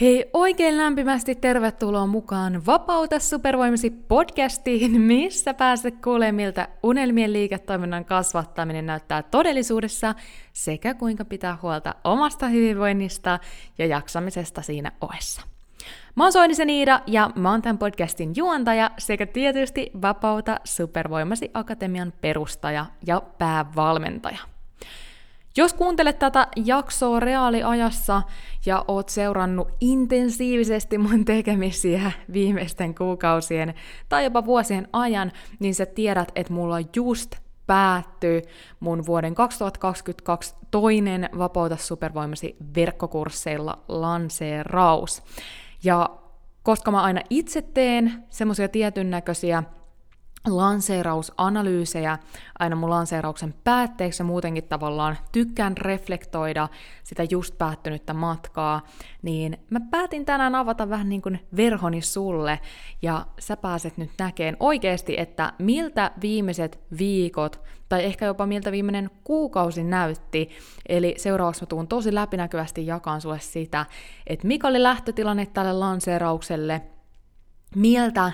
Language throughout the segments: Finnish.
Hei, oikein lämpimästi tervetuloa mukaan Vapauta supervoimasi podcastiin, missä pääset kuulemaan, miltä unelmien liiketoiminnan kasvattaminen näyttää todellisuudessa sekä kuinka pitää huolta omasta hyvinvoinnista ja jaksamisesta siinä oessa. Mä oon Soinisen Iida ja mä oon tämän podcastin juontaja sekä tietysti Vapauta supervoimasi akatemian perustaja ja päävalmentaja. Jos kuuntelet tätä jaksoa reaaliajassa ja oot seurannut intensiivisesti mun tekemisiä viimeisten kuukausien tai jopa vuosien ajan, niin sä tiedät, että mulla just päättyy mun vuoden 2022 toinen Vapauta supervoimasi verkkokursseilla lanseeraus. Ja koska mä aina itse teen semmoisia tietyn näköisiä lanseerausanalyysejä aina mun lanseerauksen päätteeksi ja muutenkin tavallaan tykkään reflektoida sitä just päättynyttä matkaa, niin mä päätin tänään avata vähän niin kuin verhoni sulle ja sä pääset nyt näkeen oikeasti, että miltä viimeiset viikot tai ehkä jopa miltä viimeinen kuukausi näytti. Eli seuraavaksi mä tuun tosi läpinäkyvästi jakaan sulle sitä, että mikä oli lähtötilanne tälle lanseeraukselle, miltä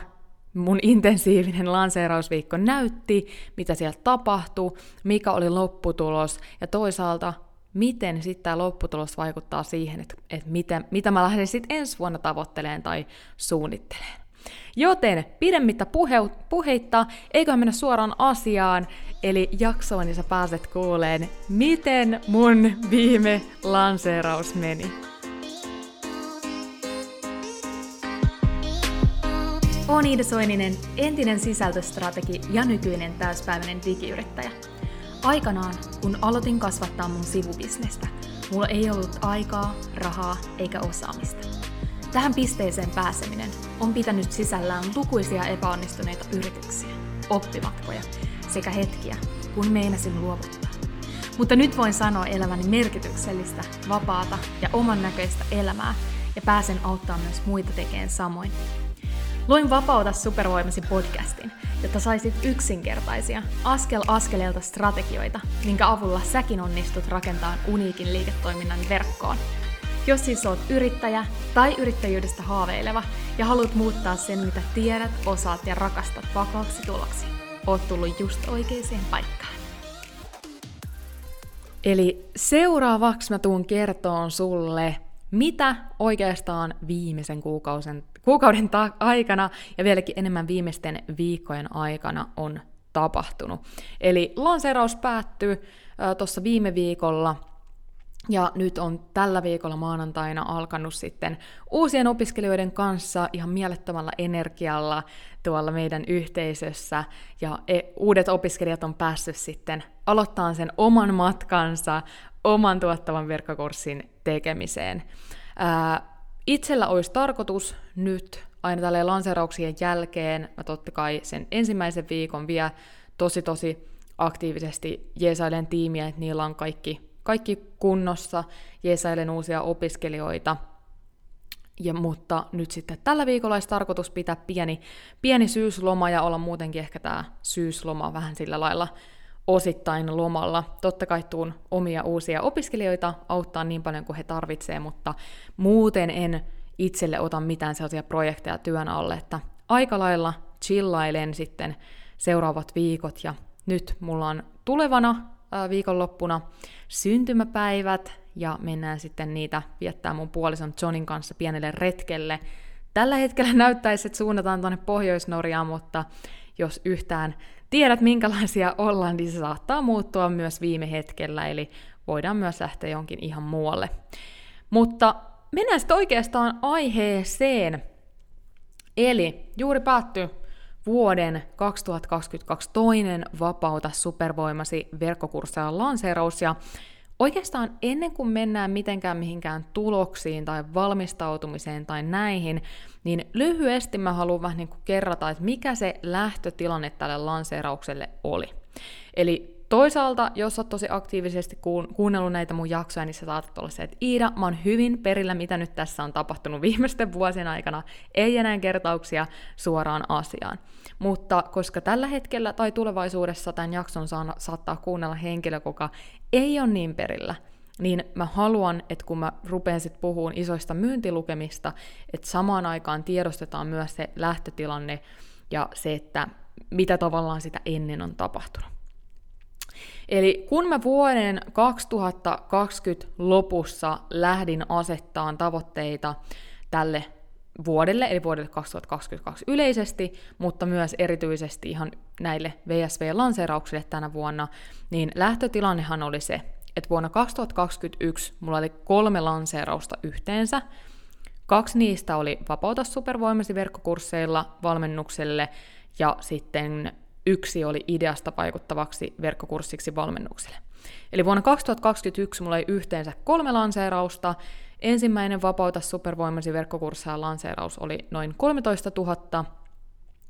mun intensiivinen lanseerausviikko näytti, mitä siellä tapahtui, mikä oli lopputulos ja toisaalta miten sitten tämä lopputulos vaikuttaa siihen, että, että mitä, mitä mä lähden sitten ensi vuonna tavoitteleen tai suunnittelemaan. Joten pidemmittä puhe, puheitta, eiköhän mennä suoraan asiaan, eli jaksoon, niin sä pääset kuuleen, miten mun viime lanseeraus meni. Olen Iida Soininen, entinen sisältöstrategi ja nykyinen täyspäiväinen digiyrittäjä. Aikanaan, kun aloitin kasvattaa mun sivubisnestä, mulla ei ollut aikaa, rahaa eikä osaamista. Tähän pisteeseen pääseminen on pitänyt sisällään lukuisia epäonnistuneita yrityksiä, oppimatkoja sekä hetkiä, kun meinasin luovuttaa. Mutta nyt voin sanoa elämäni merkityksellistä, vapaata ja oman näköistä elämää ja pääsen auttaa myös muita tekemään samoin Luin Vapauta supervoimasi podcastin, jotta saisit yksinkertaisia, askel askeleelta strategioita, minkä avulla säkin onnistut rakentamaan uniikin liiketoiminnan verkkoon. Jos siis oot yrittäjä tai yrittäjyydestä haaveileva ja haluat muuttaa sen, mitä tiedät, osaat ja rakastat vakaaksi tuloksi, oot tullut just oikeaan paikkaan. Eli seuraavaksi mä tuun kertoon sulle, mitä oikeastaan viimeisen kuukauden, kuukauden ta- aikana ja vieläkin enemmän viimeisten viikkojen aikana on tapahtunut. Eli lanseeraus päättyy tuossa viime viikolla, ja nyt on tällä viikolla maanantaina alkanut sitten uusien opiskelijoiden kanssa ihan mielettömällä energialla tuolla meidän yhteisössä. Ja e, uudet opiskelijat on päässyt sitten aloittamaan sen oman matkansa, oman tuottavan verkkokurssin tekemiseen. Ää, itsellä olisi tarkoitus nyt aina tälle lanseerauksien jälkeen, mä totta kai sen ensimmäisen viikon vielä tosi tosi aktiivisesti jeesailen tiimiä, että niillä on kaikki, kaikki kunnossa, jeesailen uusia opiskelijoita, ja, mutta nyt sitten tällä viikolla olisi tarkoitus pitää pieni, pieni syysloma ja olla muutenkin ehkä tämä syysloma vähän sillä lailla osittain lomalla. Totta kai tuun omia uusia opiskelijoita auttaa niin paljon kuin he tarvitsevat, mutta muuten en itselle ota mitään sellaisia projekteja työn alle, että aika lailla chillailen sitten seuraavat viikot ja nyt mulla on tulevana viikonloppuna syntymäpäivät ja mennään sitten niitä viettää mun puolison Johnin kanssa pienelle retkelle. Tällä hetkellä näyttäisi, että suunnataan tuonne Pohjois-Norjaan, mutta jos yhtään tiedät, minkälaisia ollaan, niin se saattaa muuttua myös viime hetkellä, eli voidaan myös lähteä jonkin ihan muualle. Mutta mennään sitten oikeastaan aiheeseen. Eli juuri päättyi vuoden 2022 toinen Vapauta supervoimasi verkkokursseilla lanseeraus, ja Oikeastaan ennen kuin mennään mitenkään mihinkään tuloksiin tai valmistautumiseen tai näihin, niin lyhyesti mä haluan vähän niin kuin kerrata, että mikä se lähtötilanne tälle lanseeraukselle oli. Eli toisaalta, jos oot tosi aktiivisesti kuunnellut näitä mun jaksoja, niin sä saatat olla se, että Iida, mä oon hyvin perillä, mitä nyt tässä on tapahtunut viimeisten vuosien aikana, ei enää kertauksia suoraan asiaan. Mutta koska tällä hetkellä tai tulevaisuudessa tämän jakson saa, saattaa kuunnella henkilö, joka ei ole niin perillä, niin mä haluan, että kun mä rupean sitten puhumaan isoista myyntilukemista, että samaan aikaan tiedostetaan myös se lähtötilanne ja se, että mitä tavallaan sitä ennen on tapahtunut. Eli kun mä vuoden 2020 lopussa lähdin asettaan tavoitteita tälle vuodelle, eli vuodelle 2022 yleisesti, mutta myös erityisesti ihan näille VSV-lanseerauksille tänä vuonna, niin lähtötilannehan oli se, että vuonna 2021 mulla oli kolme lanseerausta yhteensä. Kaksi niistä oli Vapauta supervoimasi verkkokursseilla valmennukselle ja sitten yksi oli ideasta vaikuttavaksi verkkokurssiksi valmennukselle. Eli vuonna 2021 mulla oli yhteensä kolme lanseerausta. Ensimmäinen Vapauta supervoimasi verkkokursseja lanseeraus oli noin 13 000,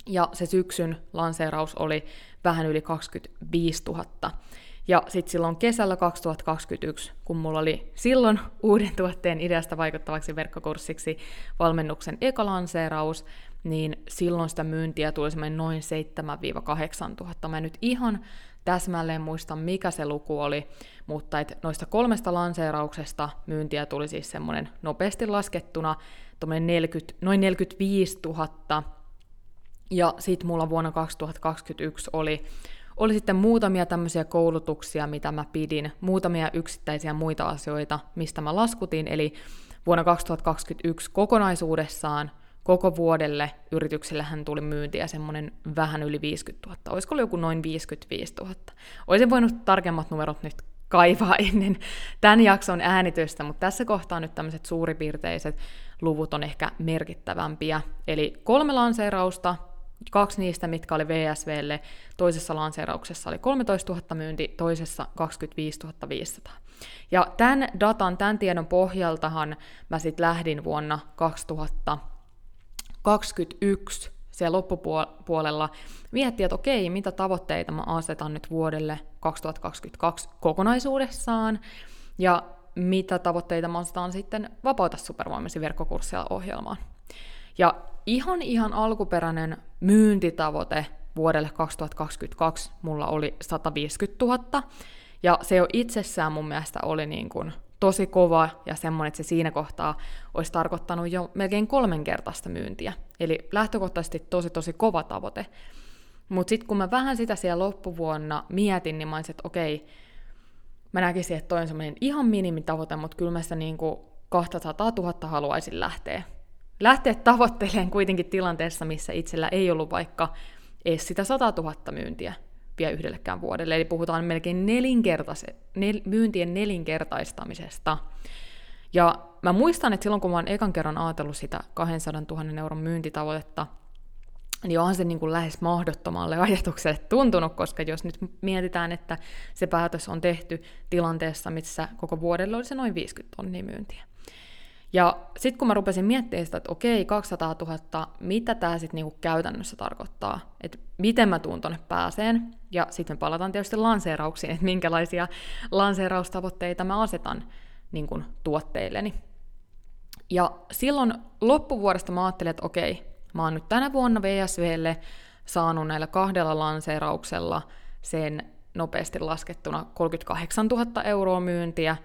ja se syksyn lanseeraus oli vähän yli 25 000. Ja sitten silloin kesällä 2021, kun mulla oli silloin uuden tuotteen ideasta vaikuttavaksi verkkokurssiksi valmennuksen ekalanseeraus, niin silloin sitä myyntiä tuli semmoinen noin 7-8 tuhatta. Mä nyt ihan täsmälleen muista, mikä se luku oli, mutta et noista kolmesta lanseerauksesta myyntiä tuli siis semmoinen nopeasti laskettuna 40, noin 45 000, ja sitten mulla vuonna 2021 oli oli sitten muutamia tämmöisiä koulutuksia, mitä mä pidin, muutamia yksittäisiä muita asioita, mistä mä laskutin, eli vuonna 2021 kokonaisuudessaan koko vuodelle yrityksillähän tuli myyntiä semmoinen vähän yli 50 000. Olisiko ollut joku noin 55 000? Olisin voinut tarkemmat numerot nyt kaivaa ennen tämän jakson äänitystä, mutta tässä kohtaa nyt tämmöiset suuripiirteiset luvut on ehkä merkittävämpiä. Eli kolme lanseerausta, kaksi niistä, mitkä oli VSVlle, toisessa lanseerauksessa oli 13 000 myynti, toisessa 25 500. Ja tämän datan, tämän tiedon pohjaltahan mä sitten lähdin vuonna 2021 siellä loppupuolella miettiä, että okei, mitä tavoitteita mä asetan nyt vuodelle 2022 kokonaisuudessaan, ja mitä tavoitteita mä asetan sitten Vapauta supervoimasi verkkokurssia ohjelmaan. Ja ihan ihan alkuperäinen myyntitavoite vuodelle 2022 mulla oli 150 000, ja se jo itsessään mun mielestä oli niin kuin tosi kova ja semmoinen, että se siinä kohtaa olisi tarkoittanut jo melkein kolmenkertaista myyntiä. Eli lähtökohtaisesti tosi tosi kova tavoite. Mutta sitten kun mä vähän sitä siellä loppuvuonna mietin, niin mä olisin, että okei, mä näkisin, että toi on semmoinen ihan minimitavoite, mutta kyllä mä sitä kuin 200 000 haluaisin lähteä lähteä tavoittelemaan kuitenkin tilanteessa, missä itsellä ei ollut vaikka edes sitä 100 000 myyntiä vielä yhdellekään vuodelle. Eli puhutaan melkein nelinkertais- nel, myyntien nelinkertaistamisesta. Ja mä muistan, että silloin kun mä oon ekan kerran ajatellut sitä 200 000 euron myyntitavoitetta, niin onhan se niin kuin lähes mahdottomalle ajatukselle tuntunut, koska jos nyt mietitään, että se päätös on tehty tilanteessa, missä koko vuodelle olisi noin 50 tonnia myyntiä. Ja sitten kun mä rupesin miettimään sitä, että okei, 200 000, mitä tämä sitten niinku käytännössä tarkoittaa, että miten mä tuun tonne pääseen, ja sitten me palataan tietysti lanseerauksiin, että minkälaisia lanseeraustavoitteita mä asetan niinku tuotteilleni. Ja silloin loppuvuodesta mä ajattelin, että okei, mä oon nyt tänä vuonna VSVlle saanut näillä kahdella lanseerauksella sen nopeasti laskettuna 38 000 euroa myyntiä,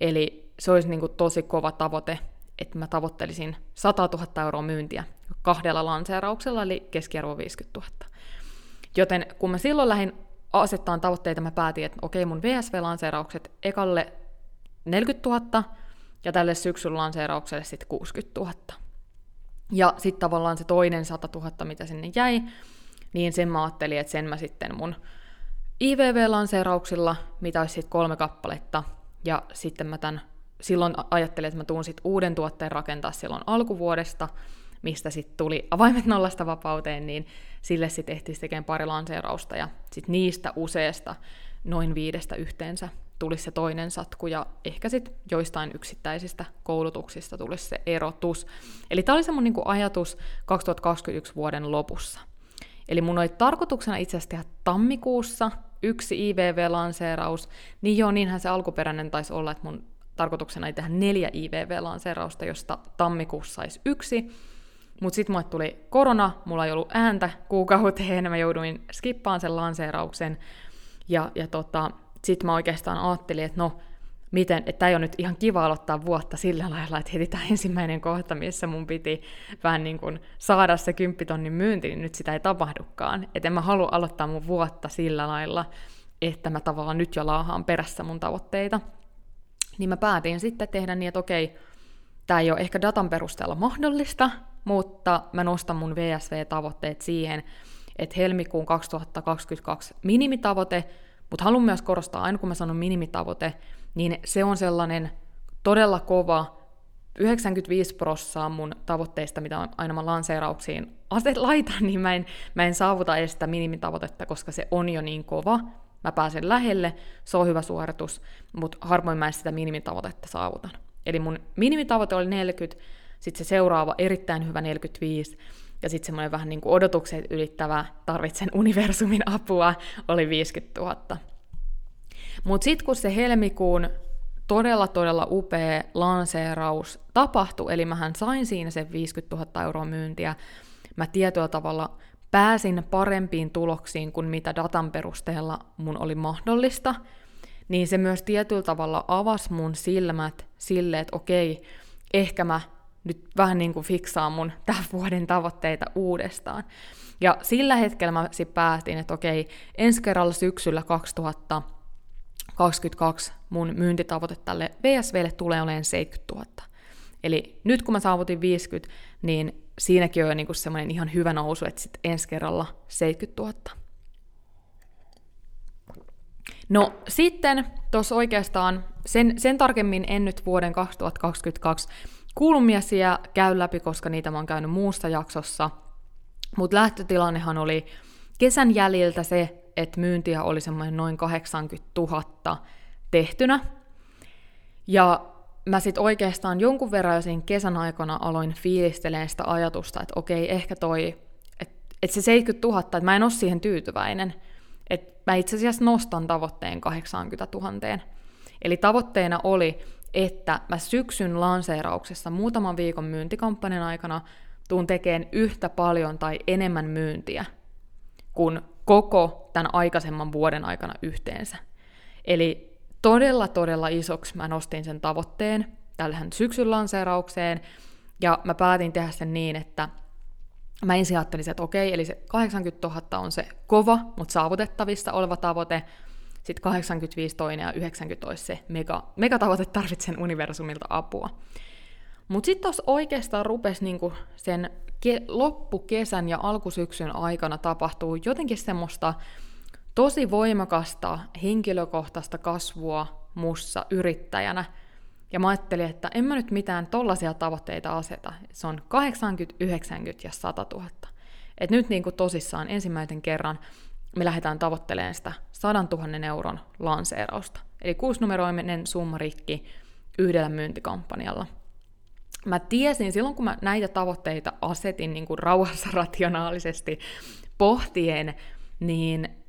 eli se olisi niin kuin tosi kova tavoite, että mä tavoittelisin 100 000 euroa myyntiä kahdella lanseerauksella, eli keskiarvo 50 000. Joten kun mä silloin lähdin asettaan tavoitteita, mä päätin, että okei, mun VSV-lanseeraukset ekalle 40 000 ja tälle syksyn lanseeraukselle sitten 60 000. Ja sitten tavallaan se toinen 100 000, mitä sinne jäi, niin sen mä ajattelin, että sen mä sitten mun IVV-lanseerauksilla, mitä olisi sitten kolme kappaletta, ja sitten mä tämän silloin ajattelin, että mä tuun sit uuden tuotteen rakentaa silloin alkuvuodesta, mistä sitten tuli avaimet nollasta vapauteen, niin sille sitten ehti tekemään pari lanseerausta, ja sitten niistä useasta, noin viidestä yhteensä, tulisi se toinen satku, ja ehkä sitten joistain yksittäisistä koulutuksista tulisi se erotus. Eli tämä oli se mun niinku ajatus 2021 vuoden lopussa. Eli mun oli tarkoituksena itse asiassa tehdä tammikuussa yksi IVV-lanseeraus, niin joo, niinhän se alkuperäinen taisi olla, että mun tarkoituksena ei tehdä neljä IVV-lanseerausta, josta tammikuussa saisi yksi. Mutta sitten mulle tuli korona, mulla ei ollut ääntä kuukauteen, mä jouduin skippaan sen lanseerauksen. Ja, ja tota, sitten mä oikeastaan ajattelin, että no, miten, että ei ole nyt ihan kiva aloittaa vuotta sillä lailla, että heti tämä ensimmäinen kohta, missä mun piti vähän niin kuin saada se kymppitonnin myynti, niin nyt sitä ei tapahdukaan. Että en mä halua aloittaa mun vuotta sillä lailla, että mä tavallaan nyt jo laahaan perässä mun tavoitteita. Niin mä päätin sitten tehdä niin, että okei, tämä ei ole ehkä datan perusteella mahdollista, mutta mä nostan mun VSV-tavoitteet siihen, että helmikuun 2022 minimitavoite, mutta haluan myös korostaa, aina kun mä sanon minimitavoite, niin se on sellainen todella kova 95 prossaa mun tavoitteista, mitä aina mä lanseerauksiin aset laitan, niin mä en, mä en saavuta edes sitä minimitavoitetta, koska se on jo niin kova. Mä pääsen lähelle, se on hyvä suoritus, mutta harvoin mä sitä minimitavoitetta saavutan. Eli mun minimitavoite oli 40, sitten se seuraava erittäin hyvä 45, ja sitten semmoinen vähän niin kuin odotukset ylittävä, tarvitsen universumin apua, oli 50 000. Mutta sitten kun se helmikuun todella todella upea lanseeraus tapahtui, eli mähän sain siinä sen 50 000 euroa myyntiä, mä tietyllä tavalla pääsin parempiin tuloksiin kuin mitä datan perusteella mun oli mahdollista, niin se myös tietyllä tavalla avasi mun silmät sille, että okei, ehkä mä nyt vähän niin kuin fiksaan mun tämän vuoden tavoitteita uudestaan. Ja sillä hetkellä mä sitten päätin, että okei, ensi kerralla syksyllä 2022 mun myyntitavoite tälle VSVlle tulee olemaan 70 000. Eli nyt kun mä saavutin 50, niin siinäkin on jo niinku semmoinen ihan hyvä nousu, että sitten ensi kerralla 70 000. No sitten tuossa oikeastaan, sen, sen tarkemmin en nyt vuoden 2022 kulmiasia käy läpi, koska niitä mä oon käynyt muussa jaksossa, mutta lähtötilannehan oli kesän jäljiltä se, että myyntiä oli semmoinen noin 80 000 tehtynä. Ja mä sitten oikeastaan jonkun verran jo siinä kesän aikana aloin fiilistelemään sitä ajatusta, että okei, ehkä toi, että et se 70 000, että mä en ole siihen tyytyväinen. Että mä itse asiassa nostan tavoitteen 80 000. Eli tavoitteena oli, että mä syksyn lanseerauksessa muutaman viikon myyntikampanjan aikana tuun tekemään yhtä paljon tai enemmän myyntiä kuin koko tämän aikaisemman vuoden aikana yhteensä. Eli todella, todella isoksi mä nostin sen tavoitteen tällähän syksyn lanseeraukseen, ja mä päätin tehdä sen niin, että mä ensin ajattelin, että okei, eli se 80 000 on se kova, mutta saavutettavissa oleva tavoite, sitten 85 toinen ja 90 olisi se mega, megatavoite, tarvitsen universumilta apua. Mutta sitten tuossa oikeastaan rupesi niinku sen ke- loppukesän ja alkusyksyn aikana tapahtuu jotenkin semmoista tosi voimakasta henkilökohtaista kasvua mussa yrittäjänä. Ja mä ajattelin, että en mä nyt mitään tollaisia tavoitteita aseta. Se on 80, 90 ja 100 000. Et nyt niin kuin tosissaan ensimmäisen kerran me lähdetään tavoittelemaan sitä 100 000 euron lanseerausta. Eli kuusinumeroinen summa rikki yhdellä myyntikampanjalla. Mä tiesin silloin, kun mä näitä tavoitteita asetin niin kuin rauhassa rationaalisesti pohtien, niin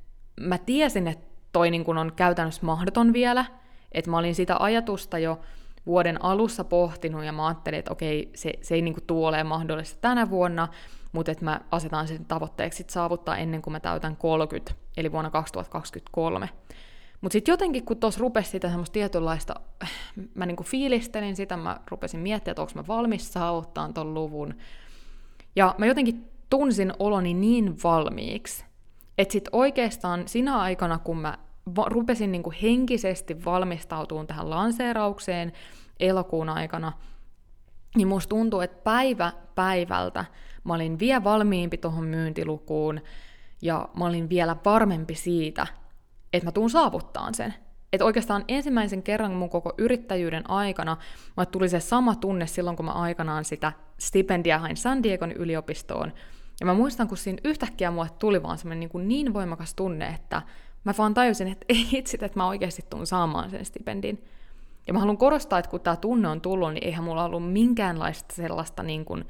mä tiesin, että toi niin kuin on käytännössä mahdoton vielä, että mä olin sitä ajatusta jo vuoden alussa pohtinut ja mä ajattelin, että okei, se, se ei niin kuin tule olemaan mahdollista tänä vuonna, mutta että mä asetan sen tavoitteeksi sit saavuttaa ennen kuin mä täytän 30, eli vuonna 2023. Mutta sitten jotenkin, kun tuossa rupesi sitä semmoista tietynlaista, mä niinku fiilistelin sitä, mä rupesin miettimään, että onko mä valmis saavuttaa ton luvun. Ja mä jotenkin tunsin oloni niin valmiiksi, että sitten oikeastaan sinä aikana, kun mä va- rupesin niinku henkisesti valmistautumaan tähän lanseeraukseen elokuun aikana, niin musta tuntuu, että päivä päivältä mä olin vielä valmiimpi tuohon myyntilukuun, ja mä olin vielä varmempi siitä, että mä tuun saavuttaan sen. Että oikeastaan ensimmäisen kerran mun koko yrittäjyyden aikana mä tuli se sama tunne silloin, kun mä aikanaan sitä stipendia hain San Diegon yliopistoon. Ja mä muistan, kun siinä yhtäkkiä mulle tuli vaan semmoinen niin, niin voimakas tunne, että mä vaan tajusin, että ei itse, että mä oikeasti tuun saamaan sen stipendin. Ja mä haluan korostaa, että kun tämä tunne on tullut, niin eihän mulla ollut minkäänlaista sellaista niin kuin,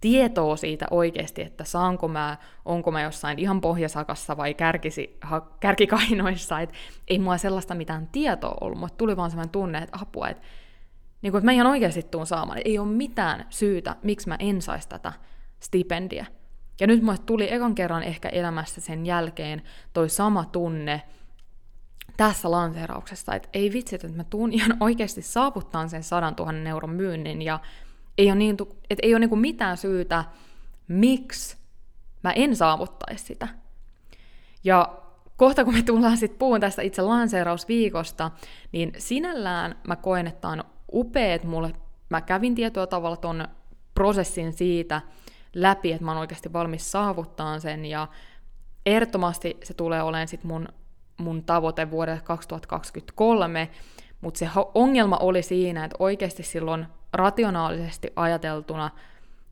tietoa siitä oikeasti, että saanko mä, onko mä jossain ihan pohjasakassa vai kärkisi, ha, kärkikainoissa, että ei mulla sellaista mitään tietoa ollut, mutta tuli vaan sellainen tunne, että apua, että, niin kuin, että mä ihan oikeasti tuun saamaan, ei ole mitään syytä, miksi mä en saisi tätä stipendiä. Ja nyt mulle tuli ekan kerran ehkä elämässä sen jälkeen toi sama tunne, tässä lanseerauksessa, että ei vitsi, että mä tuun ihan oikeasti saavuttaa sen 100 000 euron myynnin ja ei ole, niin, että ei ole niin mitään syytä, miksi mä en saavuttaisi sitä. Ja kohta kun me tullaan sitten puhun tästä itse lanseerausviikosta, niin sinällään mä koen, että on upeet mulle, mä kävin tietyllä tavalla ton prosessin siitä läpi, että mä oon oikeasti valmis saavuttaa sen, ja ehdottomasti se tulee olemaan sit mun, mun tavoite vuodelle 2023, mutta se ongelma oli siinä, että oikeasti silloin rationaalisesti ajateltuna –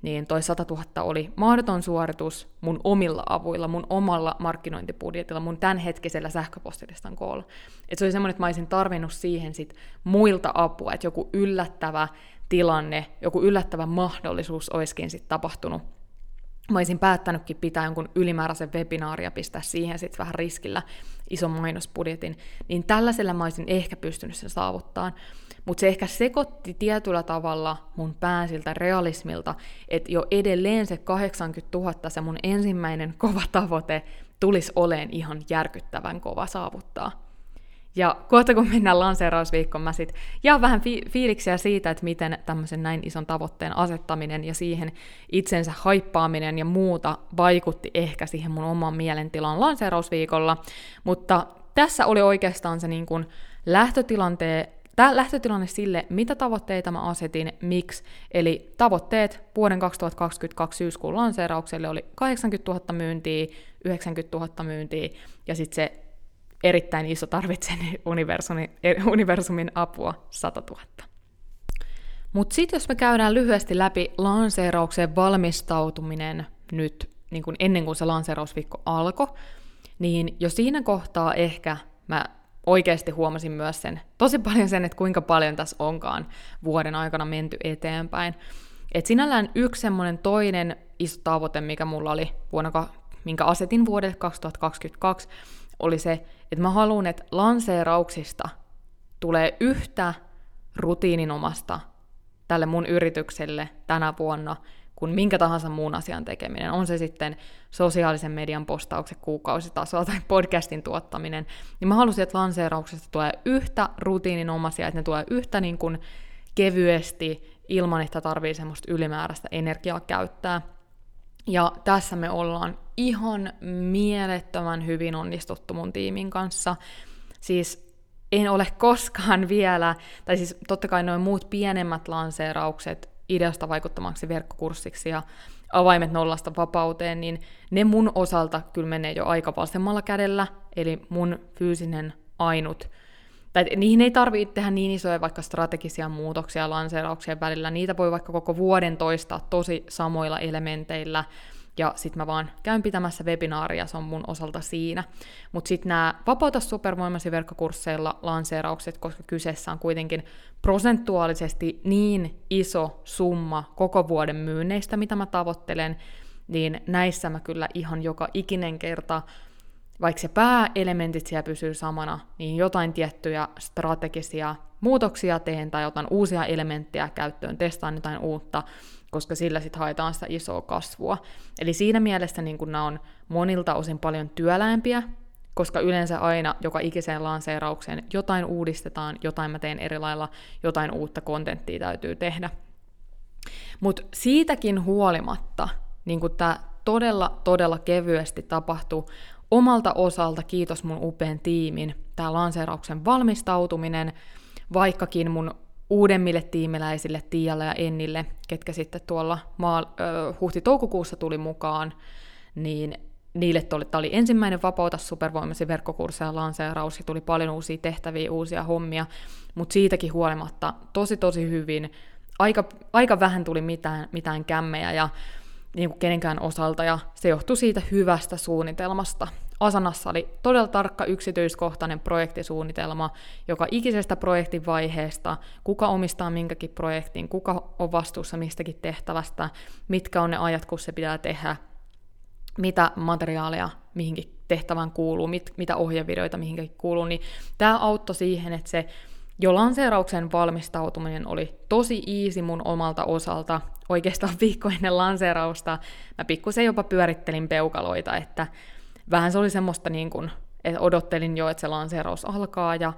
niin toi 100 000 oli mahdoton suoritus mun omilla avuilla, mun omalla markkinointibudjetilla, mun tämänhetkisellä sähköpostilistan koolla. Et se oli semmoinen, että mä olisin tarvinnut siihen sit muilta apua, että joku yllättävä tilanne, joku yllättävä mahdollisuus olisikin sitten tapahtunut. Mä olisin päättänytkin pitää jonkun ylimääräisen webinaaria ja pistää siihen sitten vähän riskillä ison mainosbudjetin, niin tällaisella mä olisin ehkä pystynyt sen saavuttaa. Mutta se ehkä sekoitti tietyllä tavalla mun pään siltä realismilta, että jo edelleen se 80 000, se mun ensimmäinen kova tavoite, tulisi oleen ihan järkyttävän kova saavuttaa. Ja kohta kun mennään lanseerausviikkoon, mä sit jaan vähän fi- fiiliksiä siitä, että miten tämmöisen näin ison tavoitteen asettaminen ja siihen itsensä haippaaminen ja muuta vaikutti ehkä siihen mun oman mielentilaan lanseerausviikolla. Mutta tässä oli oikeastaan se niin kuin lähtötilanteen Tämä lähtötilanne sille, mitä tavoitteita mä asetin, miksi. Eli tavoitteet vuoden 2022 syyskuun lanseeraukselle oli 80 000 myyntiä, 90 000 myyntiä ja sitten se erittäin iso universumin, universumin apua 100 000. Mutta sitten jos me käydään lyhyesti läpi lanseeraukseen valmistautuminen nyt niin kun ennen kuin se lanseerausviikko alkoi, niin jo siinä kohtaa ehkä mä oikeasti huomasin myös sen, tosi paljon sen, että kuinka paljon tässä onkaan vuoden aikana menty eteenpäin. Et sinällään yksi semmoinen toinen iso tavoite, mikä mulla oli vuonna, minkä asetin vuodelle 2022, oli se, että mä haluan, että lanseerauksista tulee yhtä rutiininomasta tälle mun yritykselle tänä vuonna kuin minkä tahansa muun asian tekeminen. On se sitten sosiaalisen median postaukset kuukausitasolla tai podcastin tuottaminen. Niin mä halusin, että lanseerauksesta tulee yhtä rutiininomaisia, että ne tulee yhtä niin kuin kevyesti ilman, että tarvii semmoista ylimääräistä energiaa käyttää. Ja tässä me ollaan ihan mielettömän hyvin onnistuttu mun tiimin kanssa. Siis en ole koskaan vielä, tai siis totta kai noin muut pienemmät lanseeraukset ideasta vaikuttamaksi verkkokurssiksi ja avaimet nollasta vapauteen, niin ne mun osalta kyllä menee jo aika vasemmalla kädellä, eli mun fyysinen ainut. Tai niihin ei tarvitse tehdä niin isoja vaikka strategisia muutoksia lanseerauksien välillä, niitä voi vaikka koko vuoden toistaa tosi samoilla elementeillä, ja sitten mä vaan käyn pitämässä webinaaria, se on mun osalta siinä. Mutta sitten nämä Vapauta supervoimasi verkkokursseilla lanseeraukset, koska kyseessä on kuitenkin prosentuaalisesti niin iso summa koko vuoden myynneistä, mitä mä tavoittelen, niin näissä mä kyllä ihan joka ikinen kerta vaikka se pääelementit siellä pysyy samana, niin jotain tiettyjä strategisia muutoksia teen tai jotain uusia elementtejä käyttöön, testaan jotain uutta, koska sillä sitten haetaan sitä isoa kasvua. Eli siinä mielessä niin nämä on monilta osin paljon työlämpiä, koska yleensä aina joka ikiseen lanseeraukseen jotain uudistetaan, jotain mä teen eri lailla, jotain uutta kontenttia täytyy tehdä. Mutta siitäkin huolimatta, niin kun tämä todella, todella kevyesti tapahtuu, omalta osalta kiitos mun upean tiimin, tämä lanseerauksen valmistautuminen, vaikkakin mun uudemmille tiimiläisille, Tialle ja Ennille, ketkä sitten tuolla maa, huhti-toukokuussa tuli mukaan, niin niille tuli, tämä oli ensimmäinen Vapauta supervoimasi verkkokursseja lanseeraus, ja tuli paljon uusia tehtäviä, uusia hommia, mutta siitäkin huolimatta tosi tosi hyvin, aika, aika vähän tuli mitään, mitään kämmejä, ja niin kuin kenenkään osalta, ja se johtui siitä hyvästä suunnitelmasta. Asanassa oli todella tarkka yksityiskohtainen projektisuunnitelma, joka ikisestä projektin vaiheesta, kuka omistaa minkäkin projektin, kuka on vastuussa mistäkin tehtävästä, mitkä on ne ajat, kun se pitää tehdä, mitä materiaalia mihinkin tehtävään kuuluu, mit, mitä ohjevideoita mihinkin kuuluu, niin tämä auttoi siihen, että se jo lanseerauksen valmistautuminen oli tosi easy mun omalta osalta. Oikeastaan viikko ennen lanseerausta mä pikkusen jopa pyörittelin peukaloita, että vähän se oli semmoista niin kuin Et odottelin jo, että se lanseeraus alkaa, ja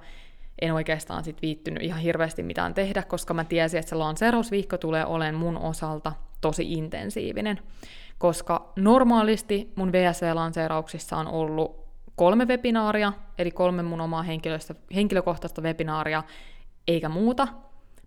en oikeastaan sit viittynyt ihan hirveästi mitään tehdä, koska mä tiesin, että se lanseerausviikko tulee olemaan mun osalta tosi intensiivinen. Koska normaalisti mun VSV-lanseerauksissa on ollut kolme webinaaria, eli kolme mun omaa henkilökohtaista webinaaria, eikä muuta.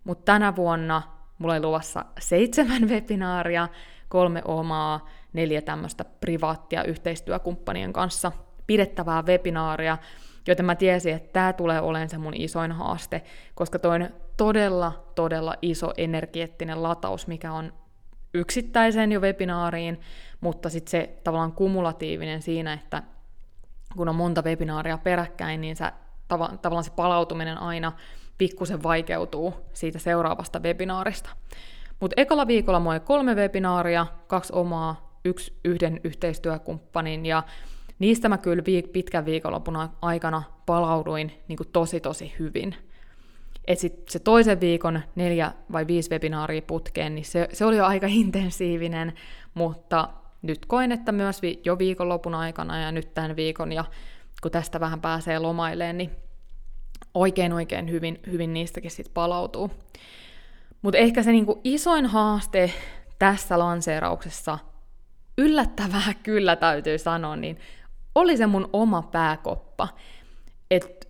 Mutta tänä vuonna mulla oli luvassa seitsemän webinaaria, kolme omaa, neljä tämmöistä privaattia yhteistyökumppanien kanssa pidettävää webinaaria, joten mä tiesin, että tämä tulee olemaan se mun isoin haaste, koska toin todella, todella iso energeettinen lataus, mikä on yksittäiseen jo webinaariin, mutta sitten se tavallaan kumulatiivinen siinä, että kun on monta webinaaria peräkkäin, niin sä, tav- tavallaan se palautuminen aina pikkusen vaikeutuu siitä seuraavasta webinaarista. Mutta ekalla viikolla mulla oli kolme webinaaria, kaksi omaa, yksi yhden yhteistyökumppanin, ja niistä mä kyllä viik- pitkän viikonlopun aikana palauduin niin kuin tosi tosi hyvin. Et sit se toisen viikon neljä vai viisi webinaaria putkeen, niin se, se oli jo aika intensiivinen, mutta nyt koen, että myös vi- jo viikonlopun aikana ja nyt tämän viikon, ja kun tästä vähän pääsee lomaileen, niin oikein oikein hyvin, hyvin niistäkin sitten palautuu. Mutta ehkä se niinku isoin haaste tässä lanseerauksessa, yllättävää kyllä täytyy sanoa, niin oli se mun oma pääkoppa. Et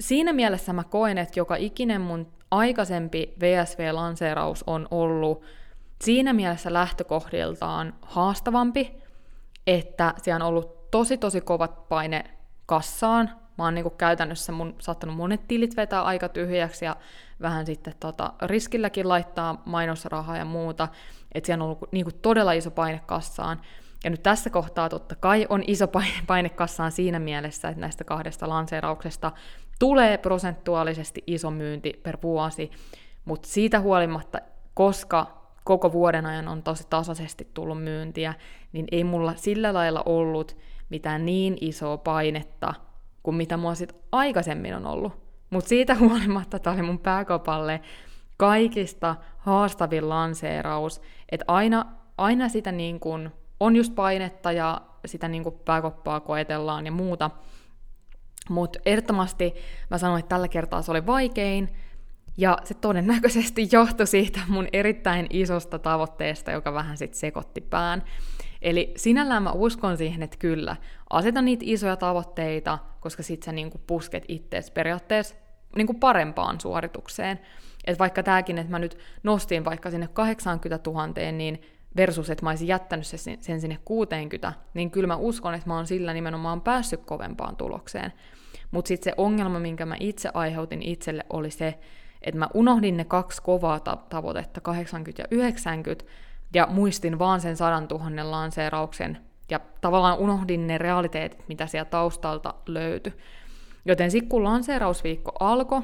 siinä mielessä mä koen, että joka ikinen mun aikaisempi VSV-lanseeraus on ollut siinä mielessä lähtökohdiltaan haastavampi, että siellä on ollut tosi tosi kovat paine kassaan. Mä oon niinku käytännössä mun, saattanut monet tilit vetää aika tyhjäksi ja vähän sitten tota, riskilläkin laittaa mainosrahaa ja muuta. Että siellä on ollut niinku todella iso paine kassaan. Ja nyt tässä kohtaa totta kai on iso paine kassaan siinä mielessä, että näistä kahdesta lanseerauksesta tulee prosentuaalisesti iso myynti per vuosi, mutta siitä huolimatta, koska koko vuoden ajan on tosi tasaisesti tullut myyntiä, niin ei mulla sillä lailla ollut mitään niin isoa painetta kuin mitä mua sit aikaisemmin on ollut. Mutta siitä huolimatta tämä oli mun pääkopalle kaikista haastavin lanseeraus, että aina, aina sitä niin kun on just painetta ja sitä niin kun pääkoppaa koetellaan ja muuta, mutta ehdottomasti mä sanoin, että tällä kertaa se oli vaikein, ja se todennäköisesti johtui siitä mun erittäin isosta tavoitteesta, joka vähän sitten sekoitti pään. Eli sinällään mä uskon siihen, että kyllä, aseta niitä isoja tavoitteita, koska sit sä niinku pusket ittees periaatteessa niinku parempaan suoritukseen. Et vaikka tämäkin, että mä nyt nostin vaikka sinne 80 000, niin versus, että mä olisin jättänyt sen, sinne 60, niin kyllä mä uskon, että mä oon sillä nimenomaan päässyt kovempaan tulokseen. Mutta sitten se ongelma, minkä mä itse aiheutin itselle, oli se, että mä unohdin ne kaksi kovaa ta- tavoitetta, 80 ja 90, ja muistin vaan sen 100 000 lanseerauksen, ja tavallaan unohdin ne realiteetit, mitä siellä taustalta löytyi. Joten sitten kun lanseerausviikko alkoi,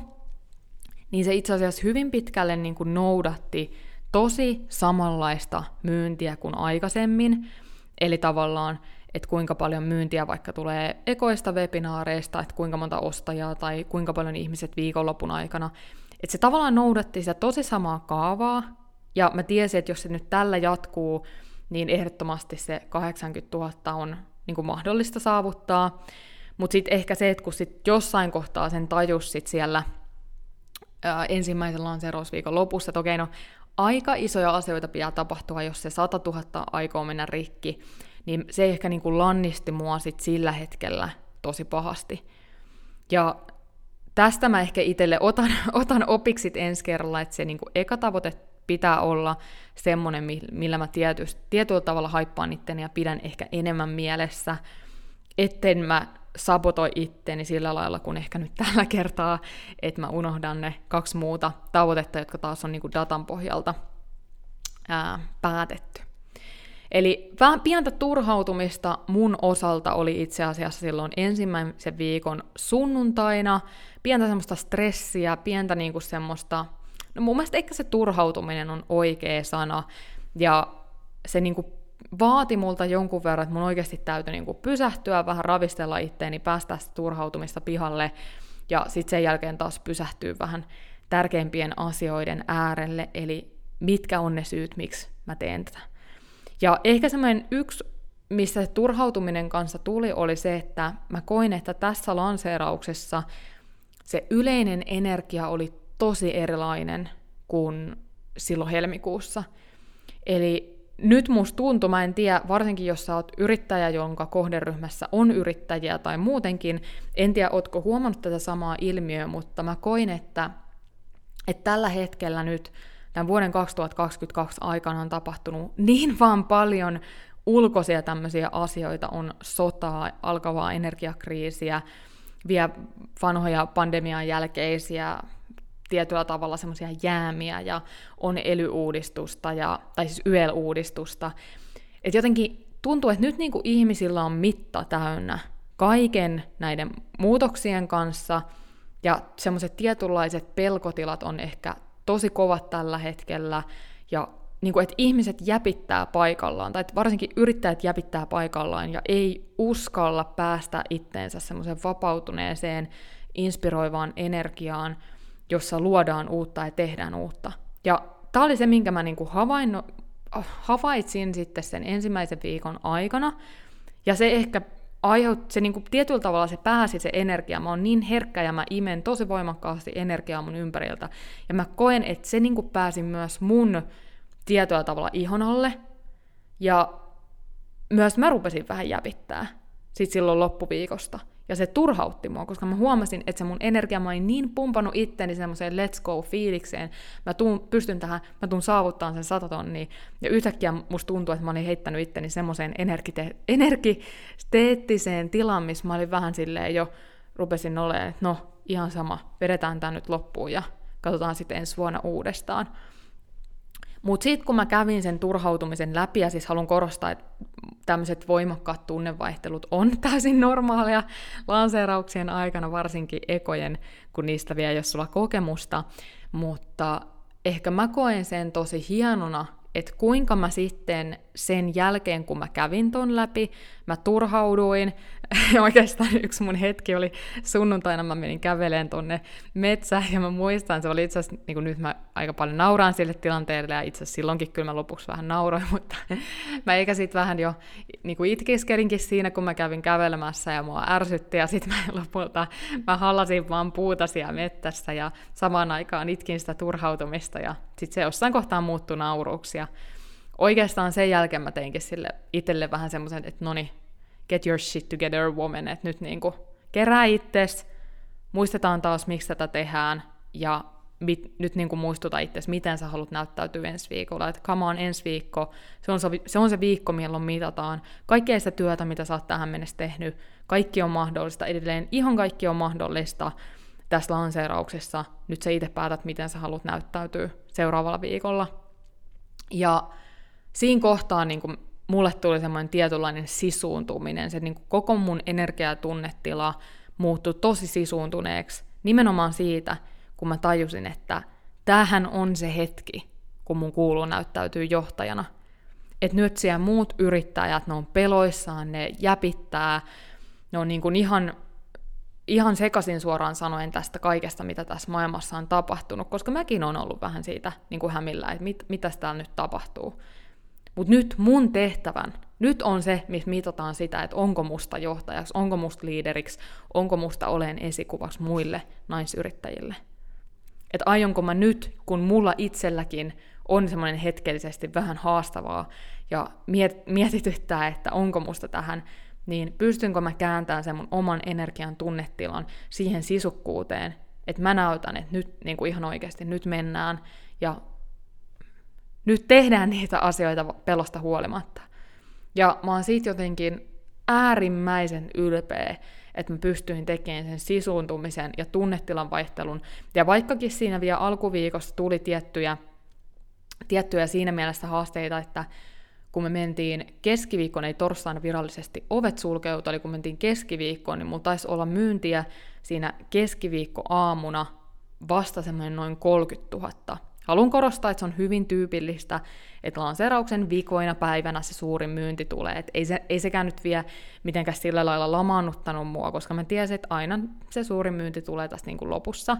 niin se itse asiassa hyvin pitkälle niin kuin noudatti tosi samanlaista myyntiä kuin aikaisemmin, eli tavallaan että kuinka paljon myyntiä vaikka tulee ekoista webinaareista, että kuinka monta ostajaa tai kuinka paljon ihmiset viikonlopun aikana. Että se tavallaan noudatti sitä tosi samaa kaavaa, ja mä tiesin, että jos se nyt tällä jatkuu, niin ehdottomasti se 80 000 on niin kuin mahdollista saavuttaa. Mutta sitten ehkä se, että kun sit jossain kohtaa sen tajus sit siellä ää, ensimmäisen lanseerausviikon lopussa, että okei, no aika isoja asioita pitää tapahtua, jos se 100 000 aikoo mennä rikki, niin se ehkä niin kuin lannisti mua sit sillä hetkellä tosi pahasti. Ja tästä mä ehkä itselle otan, otan opiksi ensi kerralla, että se niin kuin eka tavoite pitää olla semmoinen, millä mä tietysti, tietyllä tavalla haippaan itteni ja pidän ehkä enemmän mielessä, etten mä sabotoi itteni sillä lailla kuin ehkä nyt tällä kertaa, että mä unohdan ne kaksi muuta tavoitetta, jotka taas on niin kuin datan pohjalta ää, päätetty. Eli vähän pientä turhautumista mun osalta oli itse asiassa silloin ensimmäisen viikon sunnuntaina, pientä semmoista stressiä, pientä niinku semmoista, no mun mielestä ehkä se turhautuminen on oikea sana, ja se niinku vaati multa jonkun verran, että mun oikeasti täytyy niinku pysähtyä, vähän ravistella itteeni, päästä sitä turhautumista pihalle, ja sitten sen jälkeen taas pysähtyä vähän tärkeimpien asioiden äärelle, eli mitkä on ne syyt, miksi mä teen tätä. Ja ehkä semmoinen yksi missä se turhautuminen kanssa tuli, oli se, että mä koin, että tässä lanseerauksessa se yleinen energia oli tosi erilainen kuin silloin helmikuussa. Eli nyt musta tuntuu, mä en tiedä, varsinkin jos sä oot yrittäjä, jonka kohderyhmässä on yrittäjiä tai muutenkin, en tiedä, ootko huomannut tätä samaa ilmiöä, mutta mä koin, että, että tällä hetkellä nyt tämän vuoden 2022 aikana on tapahtunut niin vaan paljon ulkoisia tämmöisiä asioita, on sotaa, alkavaa energiakriisiä, vielä vanhoja pandemian jälkeisiä tietyllä tavalla semmoisia jäämiä ja on ely-uudistusta, ja, tai siis YEL-uudistusta. Et jotenkin tuntuu, että nyt niinku ihmisillä on mitta täynnä kaiken näiden muutoksien kanssa, ja semmoiset tietynlaiset pelkotilat on ehkä tosi kovat tällä hetkellä, ja niin kuin, että ihmiset jäpittää paikallaan, tai varsinkin yrittäjät jäpittää paikallaan, ja ei uskalla päästä itteensä semmoiseen vapautuneeseen, inspiroivaan energiaan, jossa luodaan uutta ja tehdään uutta. Ja tämä oli se, minkä mä niinku havainno, havaitsin sitten sen ensimmäisen viikon aikana, ja se ehkä aiheutti, se niinku, tietyllä tavalla se pääsi se energia, mä oon niin herkkä ja mä imen tosi voimakkaasti energiaa mun ympäriltä, ja mä koen, että se niinku pääsi myös mun tietyllä tavalla ihon alle, ja myös mä rupesin vähän jäpittää sit silloin loppuviikosta. Ja se turhautti mua, koska mä huomasin, että se mun energia, mä olin niin pumpannut itteni semmoiseen let's go fiilikseen, mä tuun, pystyn tähän, mä tuun saavuttaa sen sata tonnia, ja yhtäkkiä musta tuntuu, että mä olin heittänyt itteni semmoiseen energite- energisteettiseen tilaan, missä mä olin vähän silleen jo, rupesin olemaan, että no, ihan sama, vedetään tämä nyt loppuun ja katsotaan sitten ensi vuonna uudestaan. Mutta sitten kun mä kävin sen turhautumisen läpi, ja siis haluan korostaa, että tämmöiset voimakkaat tunnevaihtelut on täysin normaalia lanseerauksien aikana, varsinkin ekojen, kun niistä vielä ei ole sulla kokemusta, mutta ehkä mä koen sen tosi hienona, että kuinka mä sitten sen jälkeen, kun mä kävin ton läpi, mä turhauduin. Ja oikeastaan yksi mun hetki oli sunnuntaina, mä menin käveleen tonne metsään, ja mä muistan, se oli itse asiassa, niin nyt mä aika paljon nauraan sille tilanteelle, ja itse asiassa silloinkin kyllä mä lopuksi vähän nauroin, mutta mä eikä sit vähän jo niin kuin itkeskerinkin siinä, kun mä kävin kävelemässä, ja mua ärsytti, ja sitten mä lopulta, mä hallasin vaan puuta siellä mettässä, ja samaan aikaan itkin sitä turhautumista, ja sitten se jossain kohtaa muuttui nauruksi, ja oikeastaan sen jälkeen mä teinkin sille itselle vähän semmoisen, että noni, get your shit together woman, että nyt niinku kerää itses, muistetaan taas, miksi tätä tehdään, ja mit, nyt niin kuin muistuta itse, miten sä haluat näyttäytyä ensi viikolla, että come on ensi viikko, se on se, se on se viikko, milloin mitataan. Kaikkea sitä työtä, mitä sä oot tähän mennessä tehnyt, kaikki on mahdollista, edelleen ihan kaikki on mahdollista tässä lanseerauksessa, nyt sä itse päätät, miten sä haluat näyttäytyä seuraavalla viikolla. Ja siinä kohtaa niin kuin mulle tuli semmoinen tietynlainen sisuuntuminen, se niin kuin koko mun energiatunnetila muuttui tosi sisuuntuneeksi nimenomaan siitä, kun mä tajusin, että tämähän on se hetki, kun mun kuuluu näyttäytyy johtajana. Että nyt siellä muut yrittäjät, ne on peloissaan, ne jäpittää, ne on niin kuin ihan, ihan sekasin suoraan sanoen tästä kaikesta, mitä tässä maailmassa on tapahtunut, koska mäkin on ollut vähän siitä niin kuin hämillä, että mit, mitä täällä nyt tapahtuu. Mutta nyt mun tehtävän, nyt on se, missä mitataan sitä, että onko musta johtajaksi, onko musta liideriksi, onko musta olen esikuvaksi muille naisyrittäjille. Että aionko mä nyt, kun mulla itselläkin on semmoinen hetkellisesti vähän haastavaa ja miet- mietityttää, että onko musta tähän, niin pystynkö mä kääntämään sen mun oman energian tunnetilan siihen sisukkuuteen, että mä näytän, että nyt niin kuin ihan oikeasti nyt mennään ja nyt tehdään niitä asioita pelosta huolimatta. Ja mä oon siitä jotenkin äärimmäisen ylpeä, että mä pystyin tekemään sen sisuuntumisen ja tunnetilan vaihtelun. Ja vaikkakin siinä vielä alkuviikosta tuli tiettyjä, tiettyjä siinä mielessä haasteita, että kun me mentiin keskiviikkoon, ei torstaina virallisesti ovet sulkeutu, eli kun mentiin keskiviikkoon, niin mulla taisi olla myyntiä siinä keskiviikko aamuna vasta semmoinen noin 30 000 Haluan korostaa, että se on hyvin tyypillistä, että lanseerauksen viikoina päivänä se suurin myynti tulee. Ei, se, ei sekään nyt vie mitenkään sillä lailla lamaannuttanut mua, koska mä tiesin, että aina se suurin myynti tulee tässä niin kuin lopussa.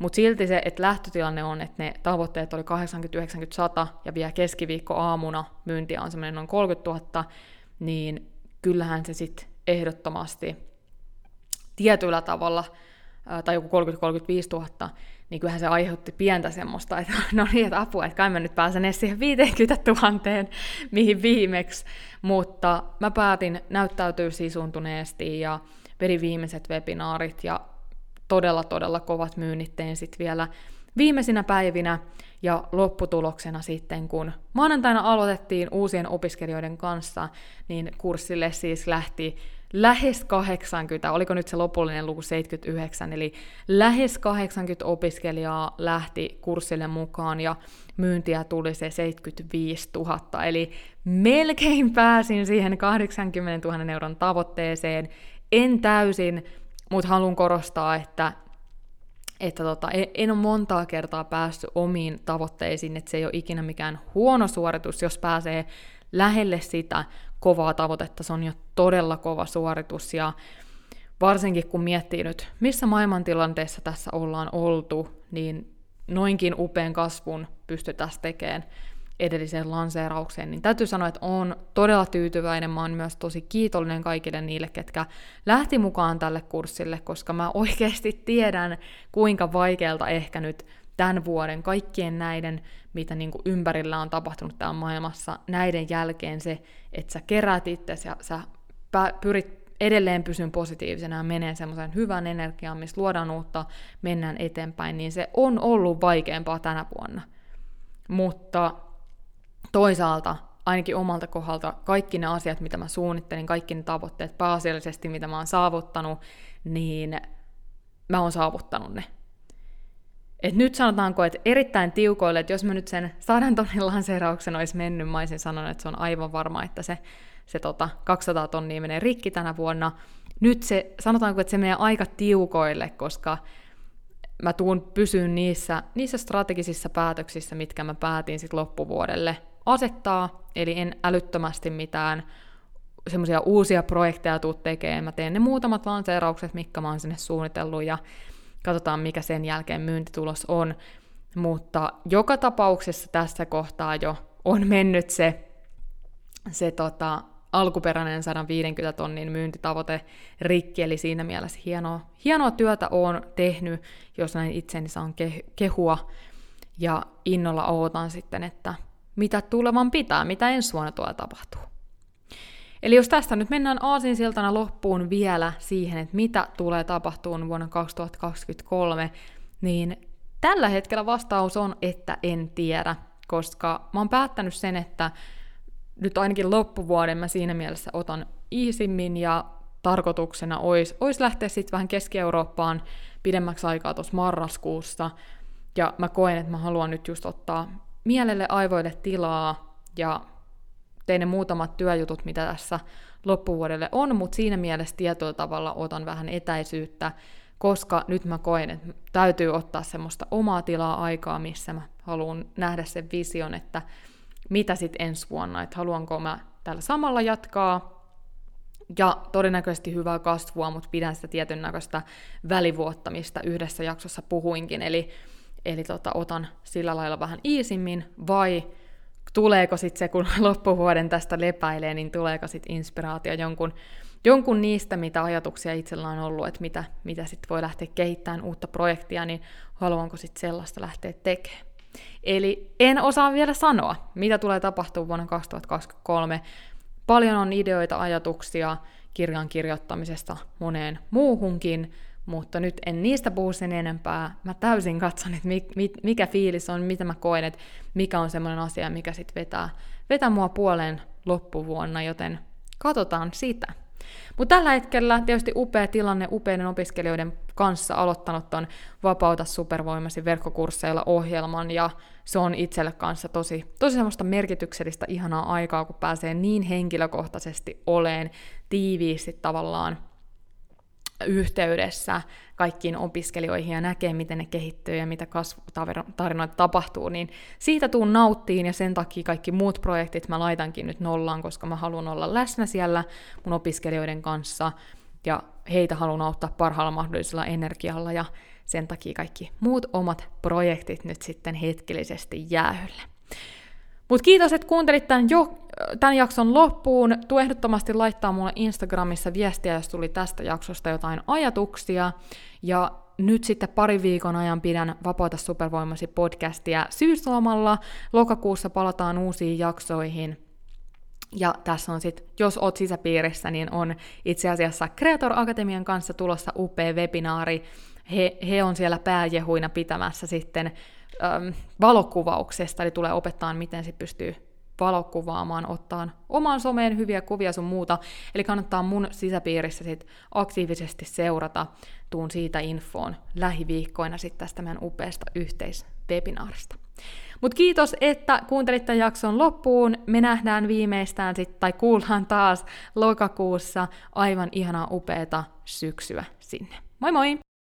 Mutta silti se, että lähtötilanne on, että ne tavoitteet oli 80, 90, 100 ja vielä keskiviikko aamuna myyntiä on semmoinen noin 30 000, niin kyllähän se sitten ehdottomasti tietyllä tavalla, tai joku 30-35 000, niin kyllähän se aiheutti pientä semmoista, että no niin, että apua, että kai mä nyt pääsen edes siihen 50 000, mihin viimeksi, mutta mä päätin näyttäytyä sisuntuneesti ja vedin viimeiset webinaarit ja todella todella kovat myynnit tein sitten vielä viimeisinä päivinä ja lopputuloksena sitten, kun maanantaina aloitettiin uusien opiskelijoiden kanssa, niin kurssille siis lähti lähes 80, oliko nyt se lopullinen luku 79, eli lähes 80 opiskelijaa lähti kurssille mukaan ja myyntiä tuli se 75 000, eli melkein pääsin siihen 80 000 euron tavoitteeseen, en täysin, mutta haluan korostaa, että että tota, en ole montaa kertaa päässyt omiin tavoitteisiin, että se ei ole ikinä mikään huono suoritus, jos pääsee lähelle sitä kovaa tavoitetta, se on jo todella kova suoritus, ja varsinkin kun miettii nyt, missä maailmantilanteessa tässä ollaan oltu, niin noinkin upean kasvun pystytään tekemään edelliseen lanseeraukseen, niin täytyy sanoa, että on todella tyytyväinen. Mä oon myös tosi kiitollinen kaikille niille, ketkä lähti mukaan tälle kurssille, koska mä oikeasti tiedän, kuinka vaikealta ehkä nyt tämän vuoden kaikkien näiden, mitä niin kuin ympärillä on tapahtunut täällä maailmassa, näiden jälkeen se, että sä kerät itse ja sä pyrit edelleen pysyn positiivisena ja menee semmoisen hyvän energian, missä luodaan uutta, mennään eteenpäin, niin se on ollut vaikeampaa tänä vuonna. Mutta toisaalta ainakin omalta kohdalta kaikki ne asiat, mitä mä suunnittelin, kaikki ne tavoitteet pääasiallisesti, mitä mä oon saavuttanut, niin mä oon saavuttanut ne. Et nyt sanotaanko, että erittäin tiukoille, että jos mä nyt sen sadan tonnin lanseerauksen olisi mennyt, mä olisin sanonut, että se on aivan varma, että se, se tota 200 tonnia menee rikki tänä vuonna. Nyt se, sanotaanko, että se menee aika tiukoille, koska mä tuun pysyyn niissä, niissä strategisissa päätöksissä, mitkä mä päätin sitten loppuvuodelle asettaa, eli en älyttömästi mitään semmoisia uusia projekteja tuu tekemään. Mä teen ne muutamat lanseeraukset, mitkä mä oon sinne suunnitellut, ja katsotaan, mikä sen jälkeen myyntitulos on. Mutta joka tapauksessa tässä kohtaa jo on mennyt se, se tota, alkuperäinen 150 tonnin myyntitavoite rikki, eli siinä mielessä hienoa, hienoa työtä on tehnyt, jos näin itseni saan kehua, ja innolla ootan sitten, että mitä tulevan pitää, mitä ensi vuonna tulee tapahtuu. Eli jos tästä nyt mennään aasinsiltana loppuun vielä siihen, että mitä tulee tapahtumaan vuonna 2023, niin tällä hetkellä vastaus on, että en tiedä, koska mä oon päättänyt sen, että nyt ainakin loppuvuoden mä siinä mielessä otan iisimmin ja tarkoituksena olisi, olisi lähteä sitten vähän Keski-Eurooppaan pidemmäksi aikaa tuossa marraskuussa. Ja mä koen, että mä haluan nyt just ottaa mielelle, aivoille tilaa ja tein ne muutamat työjutut, mitä tässä loppuvuodelle on, mutta siinä mielessä tietyllä tavalla otan vähän etäisyyttä, koska nyt mä koen, että täytyy ottaa semmoista omaa tilaa aikaa, missä mä haluan nähdä sen vision, että mitä sitten ensi vuonna, että haluanko mä tällä samalla jatkaa, ja todennäköisesti hyvää kasvua, mutta pidän sitä tietyn näköistä välivuotta, mistä yhdessä jaksossa puhuinkin, eli, eli tota, otan sillä lailla vähän iisimmin, vai tuleeko sitten se, kun loppuvuoden tästä lepäilee, niin tuleeko sitten inspiraatio jonkun, jonkun niistä, mitä ajatuksia itsellä on ollut, että mitä, mitä sitten voi lähteä kehittämään uutta projektia, niin haluanko sitten sellaista lähteä tekemään. Eli en osaa vielä sanoa, mitä tulee tapahtua vuonna 2023. Paljon on ideoita, ajatuksia kirjan kirjoittamisesta moneen muuhunkin, mutta nyt en niistä puhu sen enempää. Mä täysin katson, että mikä fiilis on, mitä mä koen, että mikä on semmoinen asia, mikä sitten vetää, vetää mua puoleen loppuvuonna, joten katsotaan sitä. Mutta tällä hetkellä tietysti upea tilanne upeiden opiskelijoiden kanssa aloittanut on Vapauta supervoimasi verkkokursseilla ohjelman, ja se on itselle kanssa tosi, tosi semmoista merkityksellistä ihanaa aikaa, kun pääsee niin henkilökohtaisesti oleen tiiviisti tavallaan yhteydessä kaikkiin opiskelijoihin ja näkee, miten ne kehittyy ja mitä kasvutarinoita tapahtuu, niin siitä tuun nauttiin ja sen takia kaikki muut projektit mä laitankin nyt nollaan, koska mä haluan olla läsnä siellä mun opiskelijoiden kanssa ja heitä haluan auttaa parhaalla mahdollisella energialla ja sen takia kaikki muut omat projektit nyt sitten hetkellisesti jäähylle. Mutta kiitos, että kuuntelit tämän jo tämän jakson loppuun. Tuu ehdottomasti laittaa mulle Instagramissa viestiä, jos tuli tästä jaksosta jotain ajatuksia. Ja nyt sitten pari viikon ajan pidän Vapauta supervoimasi podcastia syyslomalla. Lokakuussa palataan uusiin jaksoihin. Ja tässä on sitten, jos oot sisäpiirissä, niin on itse asiassa Creator Akatemian kanssa tulossa upea webinaari. He, he on siellä pääjehuina pitämässä sitten äm, valokuvauksesta, eli tulee opettaa, miten se pystyy valokuvaamaan, ottaa omaan someen hyviä kuvia sun muuta. Eli kannattaa mun sisäpiirissä sit aktiivisesti seurata, tuun siitä infoon lähiviikkoina sitten tästä meidän upeasta yhteiswebinaarista. Mutta kiitos, että kuuntelit tämän jakson loppuun. Me nähdään viimeistään sit, tai kuullaan taas lokakuussa aivan ihanaa upeata syksyä sinne. Moi moi!